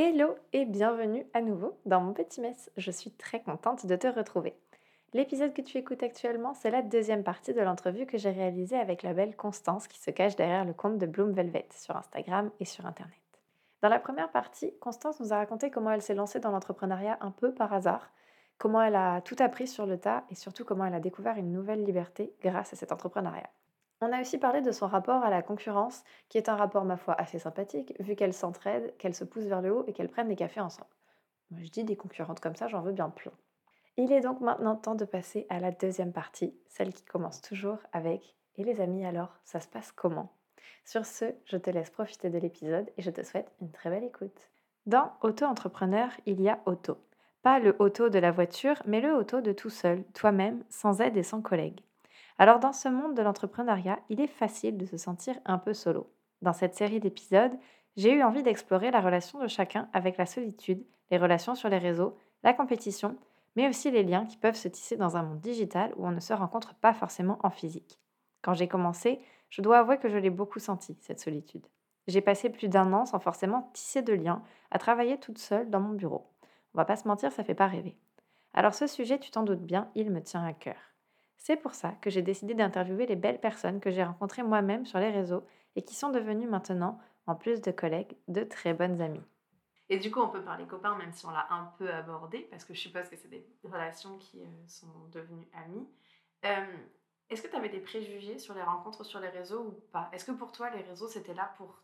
Hello et bienvenue à nouveau dans mon petit mess. Je suis très contente de te retrouver. L'épisode que tu écoutes actuellement, c'est la deuxième partie de l'entrevue que j'ai réalisée avec la belle Constance qui se cache derrière le compte de Bloom Velvet sur Instagram et sur Internet. Dans la première partie, Constance nous a raconté comment elle s'est lancée dans l'entrepreneuriat un peu par hasard, comment elle a tout appris sur le tas et surtout comment elle a découvert une nouvelle liberté grâce à cet entrepreneuriat. On a aussi parlé de son rapport à la concurrence, qui est un rapport, ma foi, assez sympathique, vu qu'elles s'entraident, qu'elles se poussent vers le haut et qu'elles prennent des cafés ensemble. Moi, je dis des concurrentes comme ça, j'en veux bien plein. Il est donc maintenant temps de passer à la deuxième partie, celle qui commence toujours avec Et les amis, alors, ça se passe comment? Sur ce, je te laisse profiter de l'épisode et je te souhaite une très belle écoute. Dans Auto-entrepreneur, il y a auto. Pas le auto de la voiture, mais le auto de tout seul, toi-même, sans aide et sans collègue. Alors dans ce monde de l'entrepreneuriat, il est facile de se sentir un peu solo. Dans cette série d'épisodes, j'ai eu envie d'explorer la relation de chacun avec la solitude, les relations sur les réseaux, la compétition, mais aussi les liens qui peuvent se tisser dans un monde digital où on ne se rencontre pas forcément en physique. Quand j'ai commencé, je dois avouer que je l'ai beaucoup senti, cette solitude. J'ai passé plus d'un an sans forcément tisser de liens, à travailler toute seule dans mon bureau. On va pas se mentir, ça fait pas rêver. Alors ce sujet, tu t'en doutes bien, il me tient à cœur. C'est pour ça que j'ai décidé d'interviewer les belles personnes que j'ai rencontrées moi-même sur les réseaux et qui sont devenues maintenant, en plus de collègues, de très bonnes amies. Et du coup, on peut parler copains, même si on l'a un peu abordé, parce que je suppose que c'est des relations qui euh, sont devenues amies. Euh, est-ce que tu avais des préjugés sur les rencontres sur les réseaux ou pas? Est-ce que pour toi, les réseaux, c'était là pour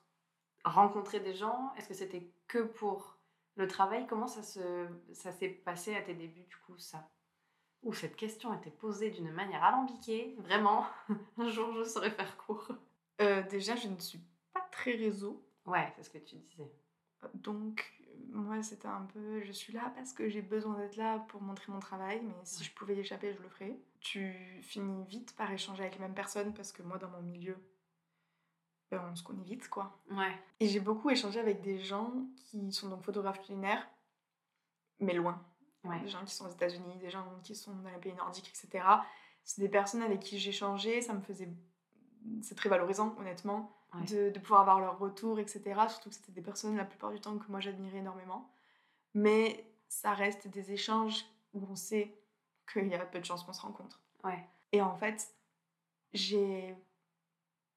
rencontrer des gens? Est-ce que c'était que pour le travail? Comment ça, se, ça s'est passé à tes débuts, du coup, ça? Où cette question était posée d'une manière alambiquée. Vraiment, un jour je saurais faire court. Euh, déjà, je ne suis pas très réseau. Ouais, c'est ce que tu disais. Donc, moi, c'était un peu, je suis là parce que j'ai besoin d'être là pour montrer mon travail, mais si je pouvais y échapper, je le ferais. Tu finis vite par échanger avec les mêmes personnes parce que moi, dans mon milieu, ben, on se connaît vite, quoi. Ouais. Et j'ai beaucoup échangé avec des gens qui sont donc photographes culinaires, mais loin. Des gens qui sont aux États-Unis, des gens qui sont dans les pays nordiques, etc. C'est des personnes avec qui j'ai échangé, ça me faisait. C'est très valorisant, honnêtement, de, de, pouvoir avoir leur retour, etc. Surtout que c'était des personnes, la plupart du temps, que moi j'admirais énormément. Mais ça reste des échanges où on sait qu'il y a peu de chances qu'on se rencontre. Ouais. Et en fait, j'ai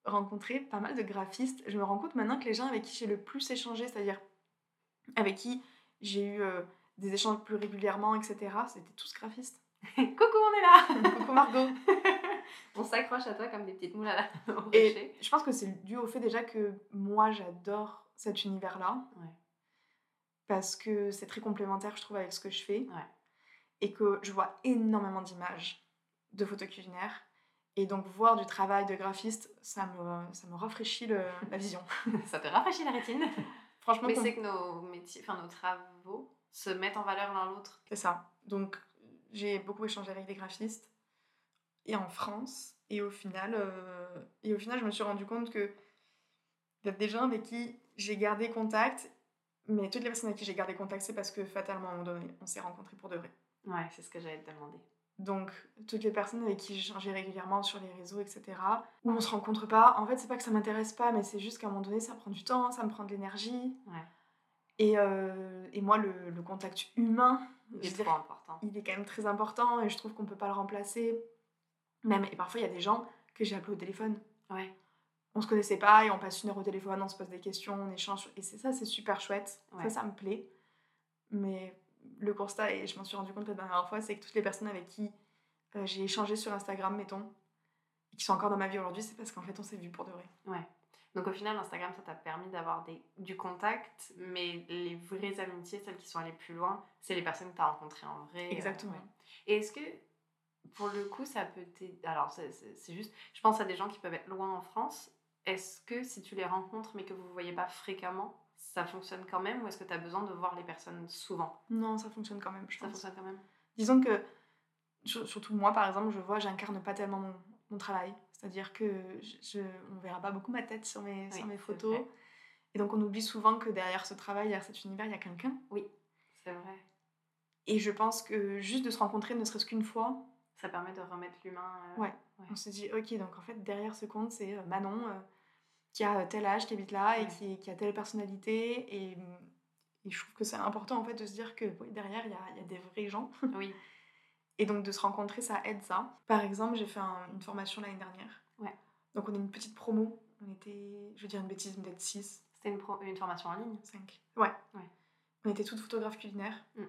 rencontré pas mal de graphistes. Je me rends compte maintenant que les gens avec qui j'ai le plus échangé, c'est-à-dire avec qui j'ai eu. Euh, des échanges plus régulièrement, etc. C'était tous graphistes. Coucou, on est là Coucou Margot On s'accroche à toi comme des petites moules à la Et je pense que c'est dû au fait déjà que moi j'adore cet univers-là. Ouais. Parce que c'est très complémentaire, je trouve, avec ce que je fais. Ouais. Et que je vois énormément d'images de photos culinaires. Et donc voir du travail de graphiste, ça me, ça me rafraîchit le, la vision. ça te rafraîchit la rétine Franchement, Mais c'est que nos métiers, enfin nos travaux se mettent en valeur l'un l'autre. C'est ça. Donc, j'ai beaucoup échangé avec des graphistes et en France. Et au final, euh, et au final je me suis rendu compte que il y a des gens avec qui j'ai gardé contact, mais toutes les personnes avec qui j'ai gardé contact, c'est parce que fatalement, à un moment donné, on s'est rencontrés pour de vrai. Ouais, c'est ce que j'allais te demander. Donc, toutes les personnes avec qui j'échangeais régulièrement sur les réseaux, etc., où on se rencontre pas, en fait, c'est pas que ça m'intéresse pas, mais c'est juste qu'à un moment donné, ça prend du temps, ça me prend de l'énergie. Ouais. Et, euh, et moi, le, le, contact humain, il est trop important. Il est quand même très important et je trouve qu'on peut pas le remplacer. Même, et parfois, il y a des gens que j'ai appelés au téléphone. Ouais. On se connaissait pas et on passe une heure au téléphone, on se pose des questions, on échange. Et c'est ça, c'est super chouette. Ça, ça me plaît. Mais le constat, et je m'en suis rendu compte la dernière fois, c'est que toutes les personnes avec qui euh, j'ai échangé sur Instagram, mettons, et qui sont encore dans ma vie aujourd'hui, c'est parce qu'en fait, on s'est vu pour de vrai. Ouais. Donc au final, Instagram, ça t'a permis d'avoir du contact, mais les vraies amitiés, celles qui sont allées plus loin, c'est les personnes que tu as rencontrées en vrai. Euh, Exactement. Et est-ce que, pour le coup, ça peut t'aider Alors c'est juste, je pense à des gens qui peuvent être loin en France. Est-ce que si tu les rencontres mais que vous ne voyez pas fréquemment, ça fonctionne quand même ou est-ce que tu as besoin de voir les personnes souvent? Non, ça fonctionne quand même, je ça fonctionne quand même? Disons que, surtout moi par exemple, je vois, j'incarne pas tellement mon, mon travail. C'est-à-dire que je, on verra pas beaucoup ma tête sur mes, sur mes photos. Et donc on oublie souvent que derrière ce travail, derrière cet univers, il y a quelqu'un. Oui, c'est vrai. Et je pense que juste de se rencontrer, ne serait-ce qu'une fois, ça permet de remettre l'humain. Euh, ouais. On se dit, ok, donc en fait, derrière ce compte, c'est euh, Manon euh, qui a tel âge, qui habite là et qui, qui, a telle personnalité. Et, Et je trouve que c'est important en fait de se dire que derrière, il y a, y a, des vrais gens. Oui. Et donc de se rencontrer, ça aide ça. Par exemple, j'ai fait une formation l'année dernière. Ouais. Donc on est une petite promo. On était, je vais dire une bêtise, peut-être 6. C'était une, une, formation en ligne? 5. Ouais. ouais. On était toutes photographes culinaires. Mm.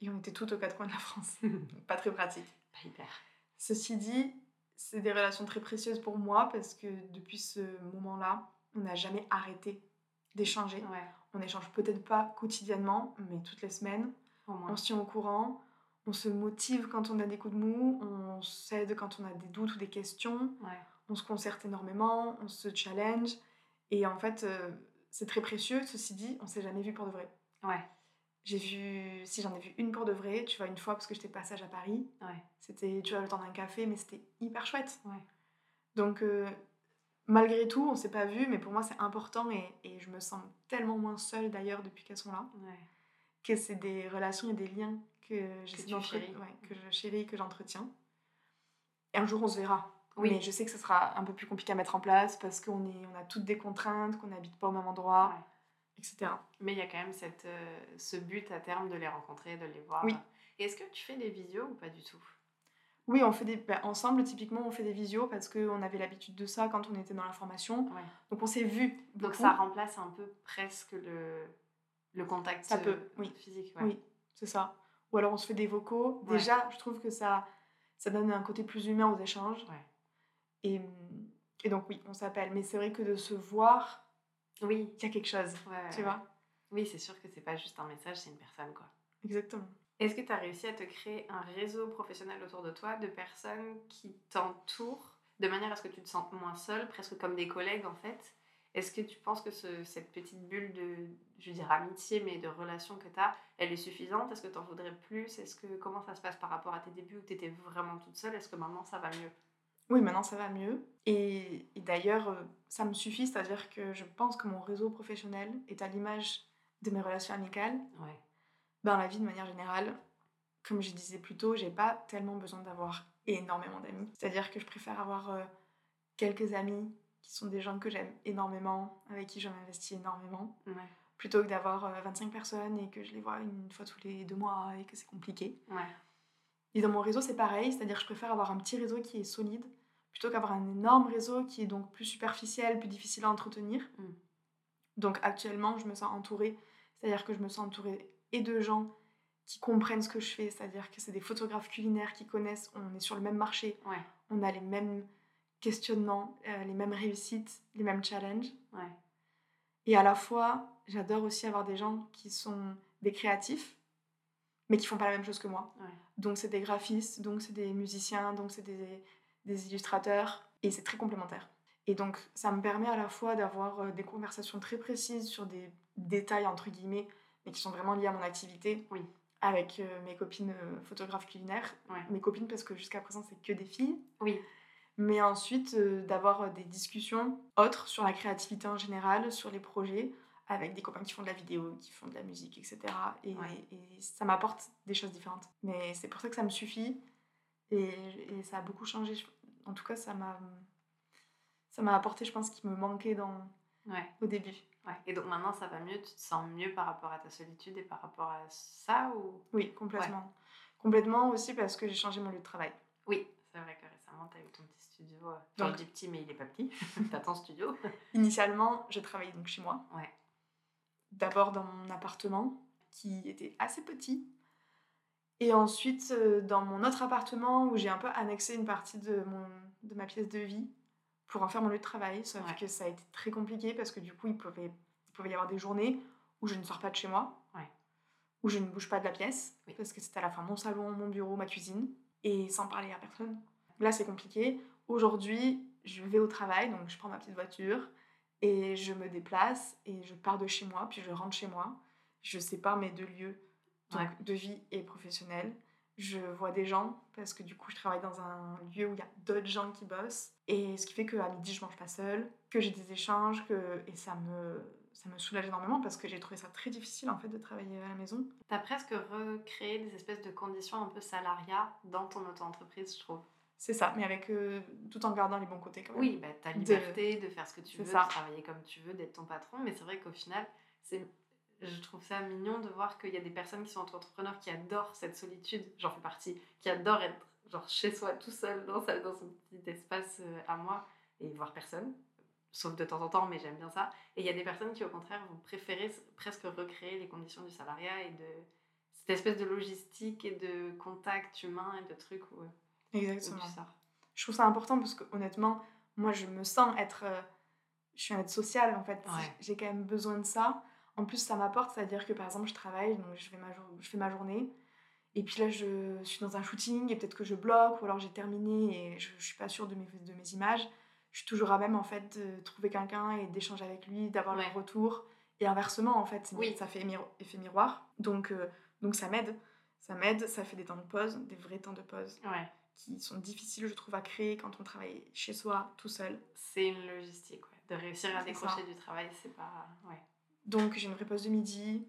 Et on était toutes aux quatre coins de la France. pas très pratique. Pas hyper. Ceci dit, c'est des relations très précieuses pour moi parce que depuis ce moment-là, on n'a jamais arrêté d'échanger. Ouais. On échange peut-être pas quotidiennement, mais toutes les semaines. On se tient au courant. On se motive quand on a des coups de mou. On s'aide quand on a des doutes ou des questions. Ouais. On se concerte énormément. On se challenge. Et en fait, euh, c'est très précieux. Ceci dit, on s'est jamais vu pour de vrai. Ouais. J'ai vu, si j'en ai vu une pour de vrai, tu vois, une fois parce que j'étais passage à Paris. Ouais. C'était, tu vois, le temps d'un café, mais c'était hyper chouette. Ouais. Donc, euh, malgré tout, on s'est pas vu, mais pour moi, c'est important et, et, je me sens tellement moins seule d'ailleurs depuis qu'elles sont là. Ouais. Que c'est des relations et des liens que j'essaie d'entretenir, ouais, que je chéris, que j'entretiens. Et un jour, on se verra. Oui. Mais je sais que ce sera un peu plus compliqué à mettre en place parce qu'on est, on a toutes des contraintes, qu'on n'habite pas au même endroit. Ouais etc. Mais il y a quand même cette, euh, ce but à terme de les rencontrer, de les voir. Oui. Et est-ce que tu fais des visios ou pas du tout? Oui, on fait des, bah, ensemble, typiquement, on fait des visios parce qu'on avait l'habitude de ça quand on était dans la formation. Ouais. Donc on s'est vu. Donc ça remplace un peu presque le, le contact ça peut, oui. physique. Ouais. Oui, c'est ça. Ou alors on se fait des vocaux. Déjà, je trouve que ça, ça donne un côté plus humain aux échanges. Et, et donc oui, on s'appelle. Mais c'est vrai que de se voir, oui. Il y a quelque chose, tu vois Oui, c'est sûr que c'est pas juste un message, c'est une personne, quoi. Exactement. Est-ce que tu as réussi à te créer un réseau professionnel autour de toi de personnes qui t'entourent de manière à ce que tu te sentes moins seule, presque comme des collègues en fait? Est-ce que tu penses que ce, cette petite bulle de, je veux dire, amitié, mais de relation que tu as, elle est suffisante? Est-ce que tu en voudrais plus? Est-ce que Comment ça se passe par rapport à tes débuts où tu étais vraiment toute seule? Est-ce que maintenant ça va mieux? Oui, maintenant ça va mieux. Et, et d'ailleurs, euh, ça me suffit, c'est-à-dire que je pense que mon réseau professionnel est à l'image de mes relations amicales. Ouais. Dans la vie de manière générale, comme je disais plus tôt, j'ai pas tellement besoin d'avoir énormément d'amis. C'est-à-dire que je préfère avoir euh, quelques amis qui sont des gens que j'aime énormément, avec qui je m'investis énormément, ouais. plutôt que d'avoir euh, 25 personnes et que je les vois une fois tous les deux mois et que c'est compliqué. Ouais. Et dans mon réseau, c'est pareil, c'est-à-dire que je préfère avoir un petit réseau qui est solide plutôt qu'avoir un énorme réseau qui est donc plus superficiel, plus difficile à entretenir. Mm. Donc actuellement, je me sens entourée, c'est-à-dire que je me sens entourée et de gens qui comprennent ce que je fais, c'est-à-dire que c'est des photographes culinaires qui connaissent, on est sur le même marché, ouais. on a les mêmes questionnements, euh, les mêmes réussites, les mêmes challenges. Ouais. Et à la fois, j'adore aussi avoir des gens qui sont des créatifs, mais qui font pas la même chose que moi. Ouais. Donc c'est des graphistes, donc c'est des musiciens, donc c'est des, des, illustrateurs, et c'est très complémentaire. Et donc ça me permet à la fois d'avoir euh, des conversations très précises sur des détails, entre guillemets, mais qui sont vraiment liés à mon activité, oui. avec euh, mes copines euh, photographes culinaires. Ouais. Mes copines parce que jusqu'à présent c'est que des filles. Oui. Mais ensuite euh, d'avoir des discussions autres sur la créativité en général, sur les projets, avec des copains qui font de la vidéo, qui font de la musique, etc. Et, ouais. et ça m'apporte des choses différentes. Mais c'est pour ça que ça me suffit. Et, et, ça a beaucoup changé. En tout cas, ça m'a ça m'a apporté, je pense, ce qui me manquait dans, ouais. au début. Ouais. Et donc maintenant, ça va mieux? Tu te sens mieux par rapport à ta solitude et par rapport à ça ou... Oui, complètement. Complètement aussi parce que j'ai changé mon lieu de travail. Oui, c'est vrai que récemment, tu as eu ton petit studio. Donc, je dis petit, mais il n'est pas petit. tu as ton studio. Initialement, je travaillais donc chez moi. Ouais d'abord dans mon appartement qui était assez petit et ensuite euh, dans mon autre appartement où j'ai un peu annexé une partie de, mon, de ma pièce de vie pour en faire mon lieu de travail sauf ouais. que ça a été très compliqué parce que du coup il pouvait, il pouvait y avoir des journées où je ne sors pas de chez moi ouais. où je ne bouge pas de la pièce oui. parce que c'était à la fin mon salon, mon bureau, ma cuisine et sans parler à personne là c'est compliqué aujourd'hui je vais au travail donc je prends ma petite voiture et je me déplace et je pars de chez moi, puis je rentre chez moi. Je sépare mes deux lieux, donc ouais. de vie et professionnel. Je vois des gens parce que du coup, je travaille dans un lieu où il y a d'autres gens qui bossent. Et ce qui fait qu'à midi, je mange pas seule, que j'ai des échanges, que... et ça me, ça me soulage énormément parce que j'ai trouvé ça très difficile en fait de travailler à la maison. Tu as presque recréé des espèces de conditions un peu salariat dans ton auto-entreprise, je trouve. C'est ça, mais avec euh, tout en gardant les bons côtés quand même. Oui, bah, ta liberté de... de, faire ce que tu veux, ça. de travailler comme tu veux, d'être ton patron, mais c'est vrai qu'au final, c'est je trouve ça mignon de voir qu'il y a des personnes qui sont entrepreneurs qui adorent cette solitude, j'en fais partie, qui adorent être genre chez soi tout seul dans, sa, dans son petit espace euh, à moi et voir personne, sauf de temps en temps, mais j'aime bien ça. Et il y a des personnes qui au contraire vont préférer presque recréer les conditions du salariat et de cette espèce de logistique et de contact humain et de trucs où, Exactement. je trouve ça important parce que honnêtement, moi je me sens être... Euh, je suis un être social en fait. J'ai quand même besoin de ça. En plus, ça m'apporte, c'est-à-dire que par exemple, je travaille, donc je fais ma, je fais ma journée. Et puis là, je suis dans un shooting et peut-être que je bloque ou alors j'ai terminé et je, ne suis pas sûre de mes, de mes images. Je suis toujours à même en fait de trouver quelqu'un et d'échanger avec lui, d'avoir le retour. Et inversement, en fait, oui. ça fait effet miroir. Donc, euh, donc ça m'aide. Ça m'aide, ça fait des temps de pause, des vrais temps de pause. Qui sont difficiles, je trouve, à créer quand on travaille chez soi, tout seul. C'est une logistique, ouais. De réussir à décrocher du travail, c'est pas. Ouais. Donc j'ai une vraie pause de midi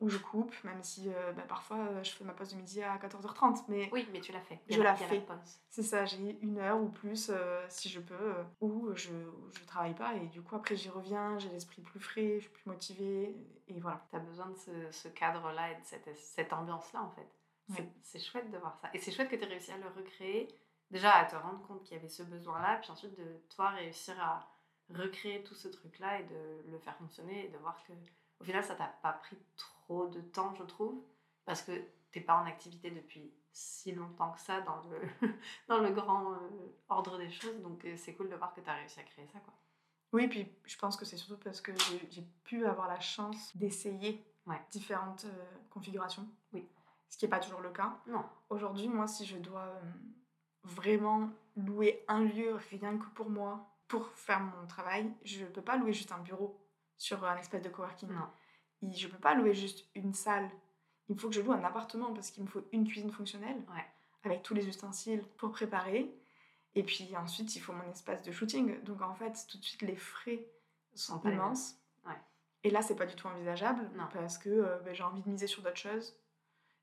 où je coupe, même si euh, bah, parfois euh, je fais ma pause de midi à 14h30. Mais oui, mais tu l'as fait. Je la fais. C'est ça, j'ai une heure ou plus euh, si je peux, où je ne travaille pas et du coup après j'y reviens, j'ai l'esprit plus frais, je suis plus motivée et voilà. Tu as besoin de ce, ce cadre-là et de cette, cette ambiance-là en fait. C'est chouette de voir ça. Et c'est chouette que tu aies réussi à le recréer, déjà à te rendre compte qu'il y avait ce besoin-là, puis ensuite de toi réussir à recréer tout ce truc-là et de le faire fonctionner et de voir que au final ça t'a pas pris trop de temps je trouve parce que t'es pas en activité depuis si longtemps que ça dans le, dans le grand euh, ordre des choses donc euh, c'est cool de voir que tu as réussi à créer ça quoi. Oui, puis je pense que c'est surtout parce que j'ai pu avoir la chance d'essayer différentes euh, configurations. Oui. Ce qui n'est pas toujours le cas. Non. Aujourd'hui, moi, si je dois vraiment louer un lieu rien que pour moi, pour faire mon travail, je ne peux pas louer juste un bureau sur un espèce de coworking. Non. Et je ne peux pas louer juste une salle. Il faut que je loue un appartement parce qu'il me faut une cuisine fonctionnelle avec tous les ustensiles pour préparer. Et puis ensuite, il faut mon espace de shooting. Donc en fait, tout de suite, les frais sont immenses. Et là, c'est pas du tout envisageable parce que euh, ben, j'ai envie de miser sur d'autres choses.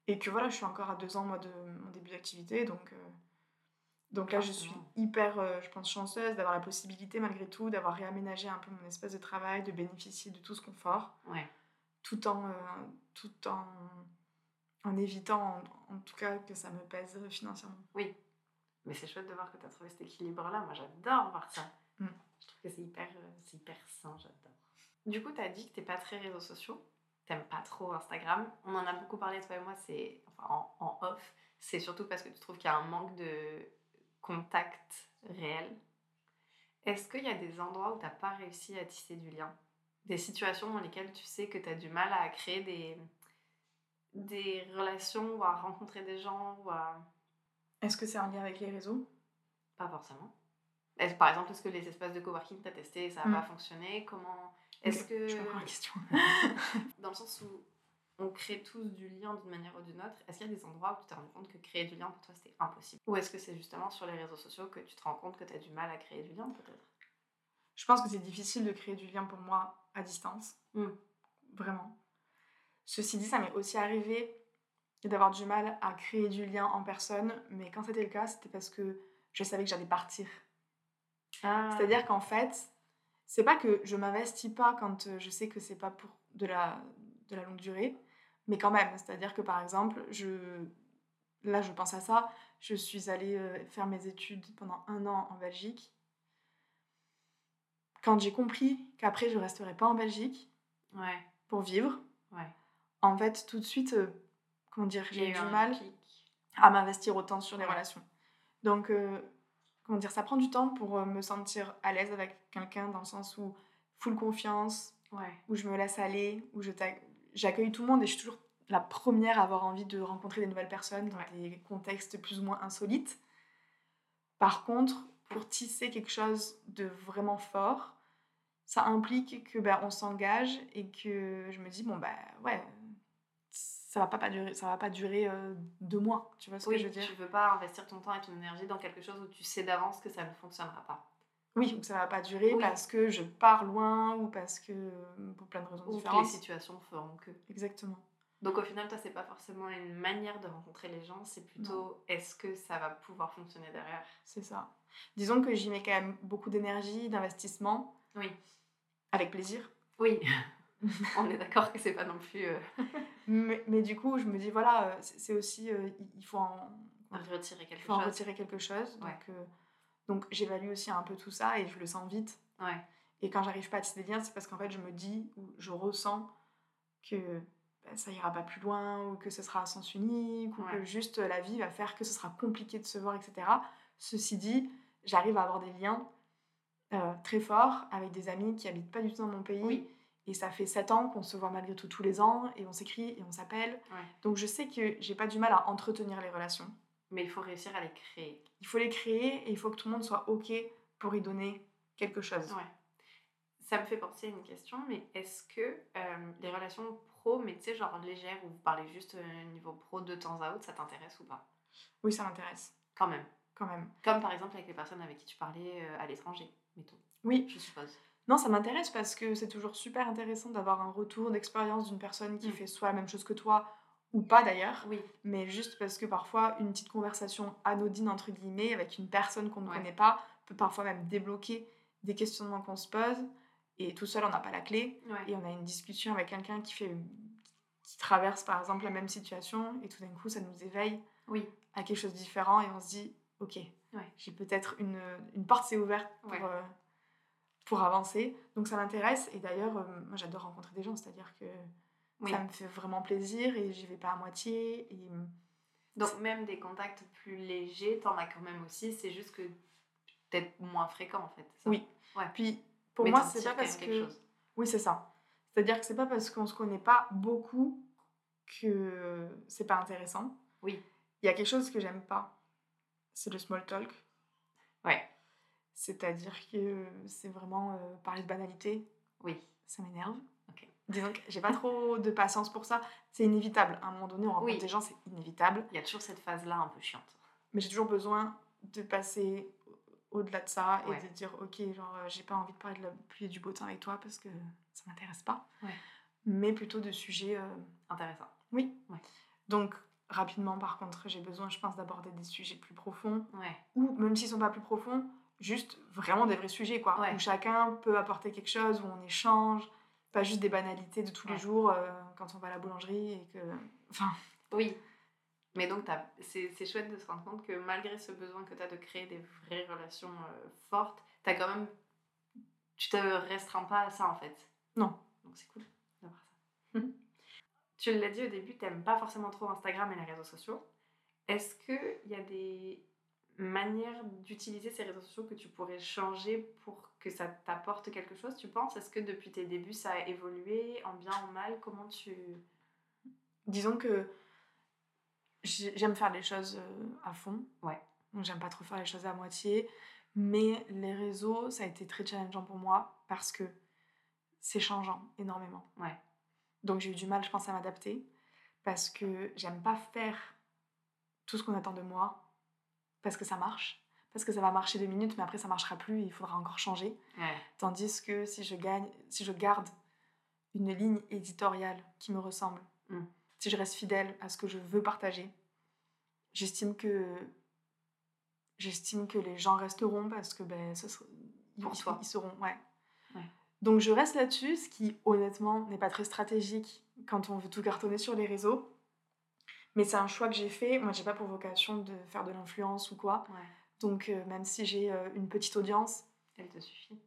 Et que voilà, je suis encore à deux ans moi, de mon début d'activité. Donc. Euh, donc là, je suis hyper, euh, je pense, chanceuse d'avoir la possibilité, malgré tout, d'avoir réaménagé un peu mon espace de travail, de bénéficier de tout ce confort, ouais. tout en, euh, tout en, en évitant, en, tout cas, que ça me pèse financièrement. Oui, mais c'est chouette de voir que tu as trouvé cet équilibre-là. Moi, j'adore voir ça. Mm. Je trouve que c'est hyper, hyper sain, j'adore. Du coup, tu as dit que tu pas très réseaux sociaux, t'aimes pas trop Instagram. On en a beaucoup parlé, toi et moi, c'est enfin, en, en off. C'est surtout parce que tu trouves qu'il y a un manque de contact réel, est-ce qu'il y a des endroits où tu n'as pas réussi à tisser du lien? Des situations dans lesquelles tu sais que tu as du mal à créer des, des relations ou à rencontrer des gens ou à... Est-ce que c'est en lien avec les réseaux? Pas forcément. Est par exemple, est-ce que les espaces de coworking tu as testé et ça n'a pas hmm. fonctionné? Comment Est-ce que... Je comprends la question. dans le sens où on crée tous du lien d'une manière ou d'une autre. Est-ce qu'il y a des endroits où tu t'es rendu compte que créer du lien pour toi c'était impossible? Ou est-ce que c'est justement sur les réseaux sociaux que tu te rends compte que tu as du mal à créer du lien peut-être? Je pense que c'est difficile de créer du lien pour moi à distance. Hmm. Vraiment. Ceci dit, ça m'est aussi arrivé d'avoir du mal à créer du lien en personne, mais quand c'était le cas, c'était parce que je savais que j'allais partir. Ah. C'est-à-dire qu'en fait, c'est pas que je m'investis pas quand euh, je sais que c'est pas pour de la, de la longue durée, mais quand même, c'est-à-dire que par exemple, je, là je pense à ça, je suis allée euh, faire mes études pendant un an en Belgique. Quand j'ai compris qu'après je resterais pas en Belgique ouais. pour vivre, ouais. en fait tout de suite, euh, comment dire, j'ai eu du mal à m'investir autant sur les relations. Donc, euh, comment dire, ça prend du temps pour me sentir à l'aise avec quelqu'un dans le sens où full confiance, où je me laisse aller, où je j'accueille tout le monde et je suis toujours la première à avoir envie de rencontrer des nouvelles personnes dans des contextes plus ou moins insolites. Par contre, pour tisser quelque chose de vraiment fort, ça implique que ben, on s'engage et que je me dis bon bah ouais ça va pas, pas durer ça va pas durer euh, deux mois tu vois ce que je veux dire? tu veux pas investir ton temps et ton énergie dans quelque chose où tu sais d'avance que ça ne fonctionnera pas oui, ou que ça va pas durer parce que je pars loin ou parce que pour plein de raisons ou différentes. Que les situations feront que. Exactement. Donc au final, toi, c'est pas forcément une manière de rencontrer les gens, c'est plutôt est-ce que ça va pouvoir fonctionner derrière? C'est ça. Disons que j'y mets quand même beaucoup d'énergie, d'investissement. Oui. Avec plaisir. Oui. On est d'accord que c'est pas non plus. Euh, mais, mais, du coup, je me dis, voilà, euh, c'est aussi. Euh, il faut en, retirer quelque faut chose. En retirer quelque chose. Donc, donc j'évalue aussi un peu tout ça et je le sens vite. Ouais. Et quand j'arrive pas à tisser des liens, c'est parce qu'en fait, je me dis, ou je ressens que bah, ça ira pas plus loin, ou que ce sera à sens unique, ou que juste la vie va faire que ce sera compliqué de se voir, etc. Ceci dit, j'arrive à avoir des liens très forts avec des amis qui habitent pas du tout dans mon pays. Oui et ça fait 7 ans qu'on se voit malgré tout tous les ans et on s'écrit et on s'appelle. Donc je sais que j'ai pas du mal à entretenir les relations. Mais il faut réussir à les créer. Il faut les créer et il faut que tout le monde soit OK pour y donner quelque chose. Ouais. Ça me fait penser à une question, mais est-ce que euh, les relations pro, mais tu sais, genre légères, où vous parlez juste euh, niveau pro de temps à autre, ça t'intéresse ou pas? Oui, ça m'intéresse. Quand même. Quand même. Comme par exemple avec les personnes avec qui tu parlais euh, à l'étranger, mettons. Oui. Je suppose. Non, ça m'intéresse parce que c'est toujours super intéressant d'avoir un retour d'expérience d'une personne qui mm. fait soit la même chose que toi ou pas d'ailleurs. Oui. Mais juste parce que parfois, une petite conversation anodine, entre guillemets, avec une personne qu'on ne connaît pas, peut parfois même débloquer des questionnements qu'on se pose. Et tout seul, on n'a pas la clé. Et on a une discussion avec quelqu'un qui fait qui traverse par exemple la même situation et tout d'un coup ça nous éveille oui. à quelque chose de différent et on se dit ok j'ai peut-être une, une porte s'est ouverte pour, euh, pour avancer. Donc ça m'intéresse. Et d'ailleurs, euh, moi j'adore rencontrer des gens, c'est-à-dire que ça me fait vraiment plaisir et j'y vais pas à moitié. Et... Euh, Donc même des contacts plus légers, t'en as quand même aussi, c'est juste que peut-être moins fréquent en fait. Oui. Ouais. Puis pour moi, c'est pas parce que. Oui, c'est ça. C'est-à-dire que c'est pas parce qu'on se connaît pas beaucoup que c'est pas intéressant. Oui. Il y a quelque chose que j'aime pas. C'est le small talk. Ouais. C'est-à-dire que c'est vraiment euh, parler de banalité. Oui. Ça m'énerve. Ok. Disons que j'ai pas trop de patience pour ça. C'est inévitable. À un moment donné, on rencontre des gens, c'est inévitable. Il y a toujours cette phase-là un peu chiante. Mais j'ai toujours besoin de passer au-delà de ça et de dire ok genre euh, j'ai pas envie de parler de la pluie et du beau temps avec toi parce que ça m'intéresse pas ouais. mais plutôt de sujets euh, intéressants oui donc rapidement par contre j'ai besoin je pense d'aborder des sujets plus profonds ou même s'ils sont pas plus profonds juste vraiment des vrais sujets, quoi. Où chacun peut apporter quelque chose, où on échange, pas juste des banalités de tous les jours euh, quand on va à la boulangerie et que. Enfin. Oui. Mais donc, c'est chouette de se rendre compte que malgré ce besoin que tu as de créer des vraies relations euh, fortes, tu as quand même. Tu te restreins pas à ça en fait. Non. Donc c'est cool d'avoir ça. tu l'as dit au début, tu pas forcément trop Instagram et les réseaux sociaux. Est-ce qu'il y a des manière d'utiliser ces réseaux sociaux que tu pourrais changer pour que ça t'apporte quelque chose, tu penses? Est-ce que depuis tes débuts, ça a évolué en bien ou mal? Comment tu... Disons que j'aime faire les choses euh, à fond. Ouais. Donc j'aime pas trop faire les choses à moitié. Mais les réseaux, ça a été très challengeant pour moi parce que c'est changeant énormément. Ouais. Donc j'ai eu du mal, je pense, à m'adapter parce que j'aime pas faire tout ce qu'on attend de moi parce que ça marche, parce que ça va marcher deux minutes, mais après ça marchera plus et il faudra encore changer. Tandis que si je, gagne, si je garde une ligne éditoriale qui me ressemble, mm. si je reste fidèle à ce que je veux partager, j'estime que j'estime que les gens resteront parce que ben ce Pour ils, toi. ils seront ouais. Donc je reste là-dessus, ce qui honnêtement n'est pas très stratégique quand on veut tout cartonner sur les réseaux. Mais c'est un choix que j'ai fait. Moi, j'ai pas pour vocation de faire de l'influence ou quoi. Donc, euh, même si j'ai euh, une petite audience, elle te suffit.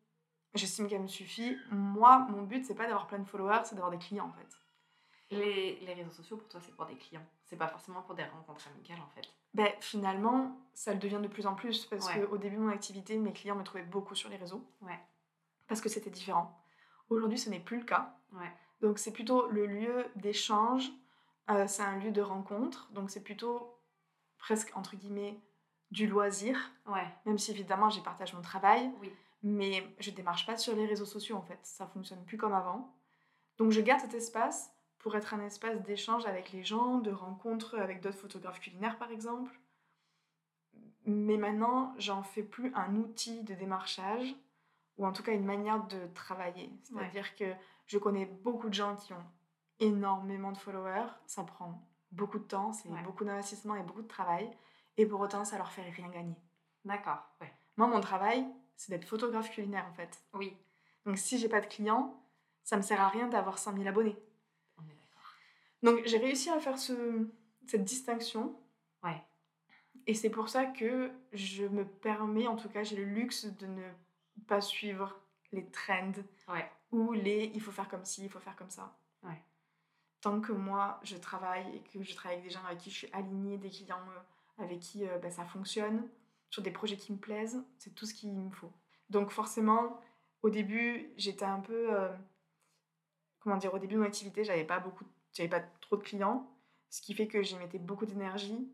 J'estime qu'elle me suffit. Moi, mon but, c'est pas d'avoir plein de followers, c'est d'avoir des clients en fait. Les, les, réseaux sociaux, pour toi, c'est pour des clients. C'est pas forcément pour des rencontres amicales en fait. Ben, finalement, ça le devient de plus en plus parce qu'au début de mon activité, mes clients me trouvaient beaucoup sur les réseaux. Ouais. Parce que c'était différent. Aujourd'hui, ce n'est plus le cas. Ouais. Donc, c'est plutôt le lieu d'échange euh, c'est un lieu de rencontre, donc c'est plutôt presque entre guillemets du loisir. Ouais. Même si évidemment j'y partage mon travail. Oui. Mais je démarche pas sur les réseaux sociaux en fait. Ça fonctionne plus comme avant. Donc je garde cet espace pour être un espace d'échange avec les gens, de rencontre avec d'autres photographes culinaires par exemple. Mais maintenant, j'en fais plus un outil de démarchage ou en tout cas une manière de travailler. C'est-à-dire que je connais beaucoup de gens qui ont énormément de followers, ça prend beaucoup de temps, c'est beaucoup d'investissement et beaucoup de travail, et pour autant, ça leur fait rien gagner. D'accord, Moi, mon travail, c'est d'être photographe culinaire, en fait. Oui. Donc, si j'ai pas de clients, ça me sert à rien d'avoir 100 000 abonnés. On est d'accord. Donc j'ai réussi à faire ce, cette distinction. Ouais. Et c'est pour ça que je me permets, en tout cas, j'ai le luxe de ne pas suivre les trends Ouais. ou les il faut faire comme ci, il faut faire comme ça. Tant que moi, je travaille et que je travaille avec des gens avec qui je suis alignée, des clients euh, avec qui euh, ben, ça fonctionne, sur des projets qui me plaisent, c'est tout ce qu'il me faut. Donc forcément, au début, j'étais un peu... euh, comment dire Au début de mon activité, j'avais pas beaucoup... J'avais pas trop de clients, ce qui fait que j'y mettais beaucoup d'énergie,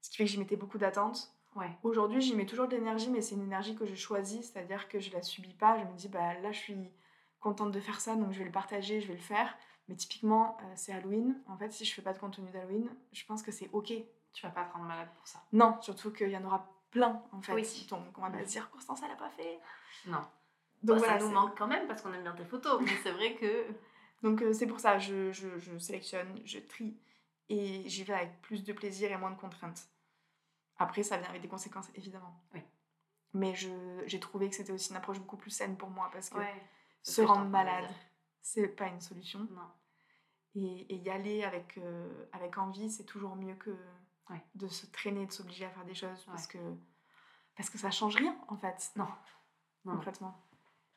ce qui fait que j'y mettais beaucoup d'attentes. Ouais. Aujourd'hui, j'y mets toujours de l'énergie, mais c'est une énergie que je choisis, c'est-à-dire que je la subis pas. Je me dis, bah là, je suis contente de faire ça, donc je vais le partager, je vais le faire. Mais typiquement, euh, c'est Halloween. En fait, si je fais pas de contenu d'Halloween, je pense que c'est ok. Tu vas pas te rendre malade pour ça. Non, surtout qu'il y en aura plein, en fait. Oui. Donc, on va pas se dire, Constance, elle a pas fait. Non. Donc, Bah, voilà, ça nous manque quand même parce qu'on aime bien tes photos. Mais c'est vrai que. Donc, euh, c'est pour ça, je, je, je sélectionne, je trie, et j'y vais avec plus de plaisir et moins de contraintes. Après, ça vient avec des conséquences, évidemment. Oui. Mais j'ai trouvé que c'était aussi une approche beaucoup plus saine pour moi, parce que Ouais. se rendre malade, c'est pas une solution. Non. Et, et y aller avec, euh, avec envie, c'est toujours mieux que Ouais. de se traîner, de s'obliger à faire des choses, parce, Ouais. que, parce que ça change rien, en fait. Non. Non. Concrètement.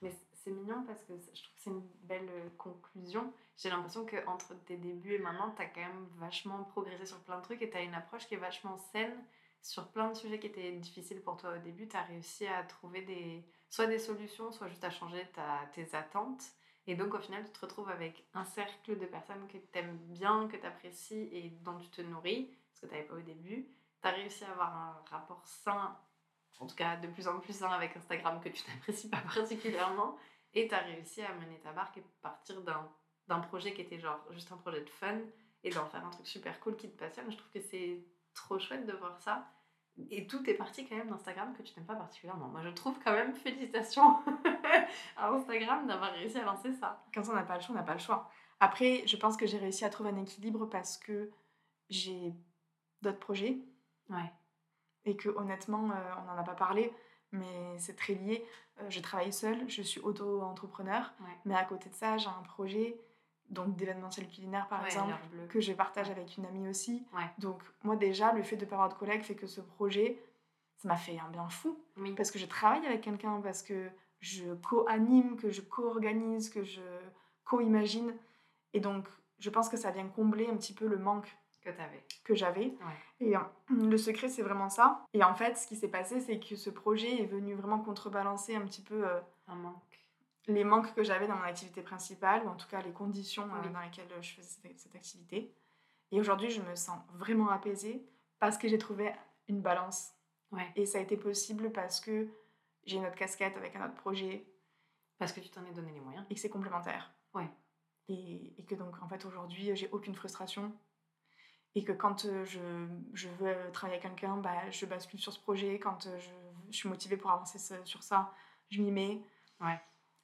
Mais c'est mignon parce que je trouve que c'est une belle euh, conclusion. J'ai l'impression que entre tes débuts et maintenant, tu as quand même vachement progressé sur plein de trucs et tu as une approche qui est vachement saine sur plein de sujets qui étaient difficiles pour toi au début. Tu as réussi à trouver des, soit des solutions, soit juste à changer ta, tes attentes. Et donc, au final, tu te retrouves avec un cercle de personnes que tu aimes bien, que tu apprécies et dont tu te nourris, ce que tu n'avais pas au début. Tu as réussi à avoir un rapport sain, en tout cas de plus en plus sain avec Instagram que tu n'apprécies pas particulièrement. Et tu as réussi à mener ta barque et partir d'un projet qui était genre juste un projet de fun et d'en faire un truc super cool qui te passionne. Je trouve que c'est trop chouette de voir ça. Et tout est parti quand même d'Instagram que tu n'aimes pas particulièrement. Moi, je trouve quand même félicitations à Instagram d'avoir réussi à lancer ça. Quand on n'a pas le choix, on n'a pas le choix. Après, je pense que j'ai réussi à trouver un équilibre parce que j'ai d'autres projets Ouais. et que honnêtement, euh, on n'en a pas parlé, mais c'est très lié. Euh, je travaille seule, je suis auto-entrepreneur, Ouais. mais à côté de ça, j'ai un projet donc d'événementiel culinaire par Ouais, exemple que je partage avec une amie aussi. Ouais. Donc moi déjà, le fait de ne pas avoir de collègues fait que ce projet, ça m'a fait un bien fou Oui. parce que je travaille avec quelqu'un, parce que je co-anime, que je co-organise, que je co-imagine. Et donc, je pense que ça vient combler un petit peu le manque Que j'avais. Ouais. Et euh, le secret, c'est vraiment ça. Et en fait, ce qui s'est passé, c'est que ce projet est venu vraiment contrebalancer un petit peu euh, Un manque. Les manques que j'avais dans mon activité principale, ou en tout cas les conditions euh, Oui. dans lesquelles je faisais cette, cette activité. Et aujourd'hui, je me sens vraiment apaisée parce que j'ai trouvé une balance. Ouais. Et ça a été possible parce que j'ai une autre casquette avec un autre projet Parce que tu t'en es donné les moyens. et que c'est complémentaire. Ouais. Et, et que donc, en fait, aujourd'hui, j'ai aucune frustration. Et que quand euh, je, je veux travailler avec quelqu'un, bah, je bascule sur ce projet. Quand euh, je, je suis motivée pour avancer ce- sur ça, je m'y mets. Ouais.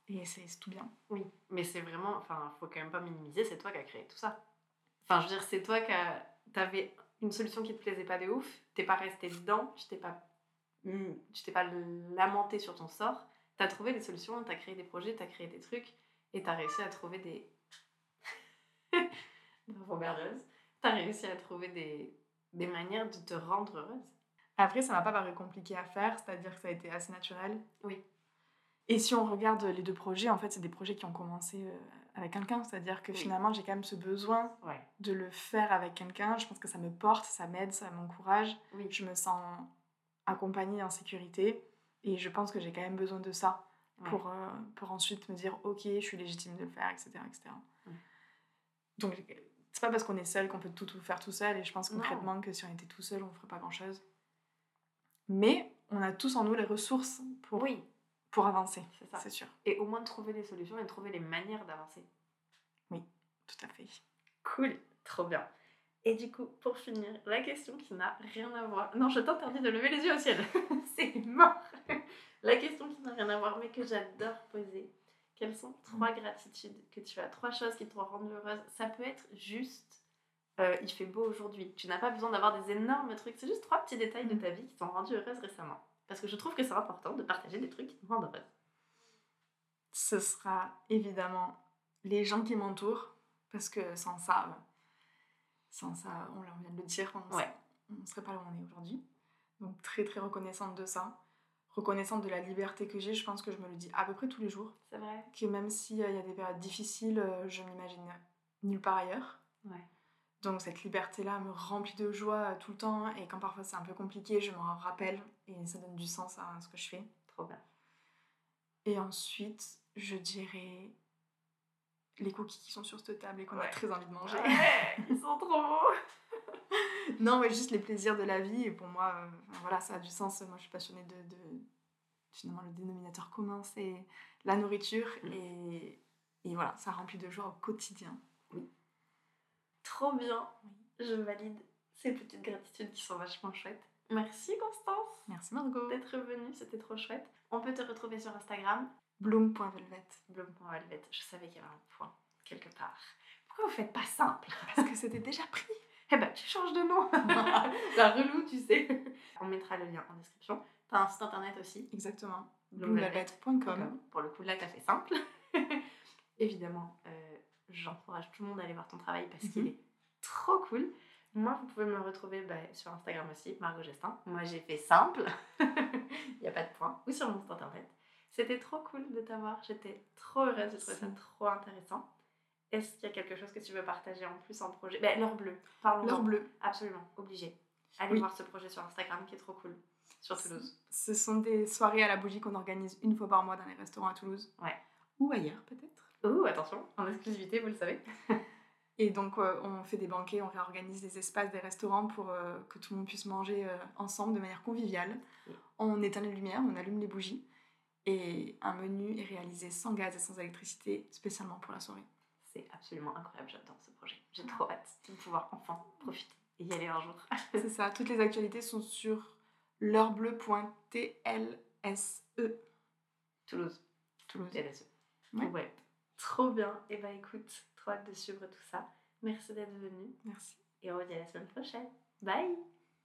Et c'est tout bien. Oui, mais c'est vraiment, enfin, faut quand même pas minimiser, c'est toi qui as créé tout ça. Enfin, je veux dire, c'est toi qui as, t'avais une solution qui te plaisait pas de ouf, t'es pas resté dedans, tu t'es pas, hmm, tu t'es pas lamenté sur ton sort, t'as trouvé des solutions, t'as créé des projets, t'as créé des trucs, et t'as réussi à trouver des... Bravo. T'as réussi à trouver des, des manières de te rendre heureuse. Après, ça m'a pas paru compliqué à faire, c'est-à-dire que ça a été assez naturel. Oui. Et si on regarde les deux projets, en fait, c'est des projets qui ont commencé euh, avec quelqu'un. C'est-à-dire que Oui. finalement, j'ai quand même ce besoin Ouais. de le faire avec quelqu'un. Je pense que ça me porte, ça m'aide, ça m'encourage. Oui. Je me sens accompagnée en sécurité. Et je pense que j'ai quand même besoin de ça Ouais. pour, euh, pour ensuite me dire ok, je suis légitime de le faire, etc. etc. Ouais. Donc, c'est pas parce qu'on est seul qu'on peut tout, tout faire tout seul. Et je pense Non. concrètement que si on était tout seul, on ferait pas grand chose. Mais on a tous en nous les ressources pour, Oui, pour avancer, c'est ça. c'est sûr. Et au moins trouver des solutions et trouver les manières d'avancer. Tout à fait. Cool, trop bien. Et du coup, pour finir, la question qui n'a rien à voir. Non, je t'interdis de lever les yeux au ciel. C'est mort. La question qui n'a rien à voir, mais que j'adore poser. Quelles sont trois gratitudes que tu as? Trois choses qui t'ont rendu heureuse. Ça peut être juste, euh, il fait beau aujourd'hui. Tu n'as pas besoin d'avoir des énormes trucs. C'est juste trois petits détails de ta vie qui t'ont rendu heureuse récemment. Parce que je trouve que c'est important de partager des trucs qui te rendent heureuse. Ce sera évidemment les gens qui m'entourent, parce que sans ça, sans ça, on vient de le dire, on ne serait pas là où on est aujourd'hui. Donc très très reconnaissante de ça. Reconnaissante de la liberté que j'ai, je pense que je me le dis à peu près tous les jours. C'est vrai. Que même s'il euh, y a des périodes difficiles, euh, je m'imagine nulle part ailleurs. Ouais. Donc cette liberté-là me remplit de joie euh, tout le temps et quand parfois c'est un peu compliqué, je m'en rappelle et ça donne du sens à ce que je fais. Trop bien. Et ensuite, je dirais les cookies qui sont sur cette table et qu'on a très envie de manger. ils sont trop beaux Non, mais juste les plaisirs de la vie. Et pour moi, euh, voilà, ça a du sens. Moi, je suis passionnée de... de... Finalement, le dénominateur commun, c'est la nourriture. Mm. Et... et voilà, ça remplit de joie au quotidien. Oui. Trop bien. Je valide ces petites gratitudes qui sont vachement chouettes. Merci Constance. Merci Margot. D'être venue, c'était trop chouette. On peut te retrouver sur Instagram. Bloom.velvet. Bloom.velvet. Je savais qu'il y avait un point quelque part. Pourquoi vous faites pas simple? Parce que c'était déjà pris. Eh ben, tu changes de nom. La relou, tu sais. On mettra le lien en description. T'as un site internet aussi? Exactement. Bloomvelvet.com. Pour le coup, là, t'as fait simple. Évidemment, euh, j'encourage tout le monde à aller voir ton travail parce qu'il mhm. est trop cool. Moi, vous pouvez me retrouver bah, sur Instagram aussi, Margot Gestin. Moi, j'ai fait simple. Il n'y a pas de point. Ou sur mon site internet. C'était trop cool de t'avoir. J'étais trop heureuse. J'ai trouvé ça trop intéressant. Est-ce qu'il y a quelque chose que tu veux partager en plus en projet? Ben, L'heure bleue. Parlons. L'heure bleue. Absolument. Obligé. Allez voir ce projet sur Instagram qui est trop cool. Sur Toulouse. Ce sont des soirées à la bougie qu'on organise une fois par mois dans les restaurants à Toulouse. Ouais. Ou ailleurs, peut-être. Ouh, attention, en exclusivité, vous le savez. Et donc, euh, on fait des banquets, on réorganise des espaces, des restaurants pour euh, que tout le monde puisse manger euh, ensemble de manière conviviale. On éteint les lumières, on allume les bougies. Et un menu est réalisé sans gaz et sans électricité, spécialement pour la soirée. C'est absolument incroyable, j'adore ce projet. J'ai trop hâte de pouvoir enfin profiter et y aller un jour. C'est ça, toutes les actualités sont sur l'heurbleu.tlse. Toulouse. Toulouse. TLSE. Ouais. Trop bien. Et eh bah ben, écoute, trop hâte de suivre tout ça. Merci d'être venu. Merci. Et on se dit à la semaine prochaine. Bye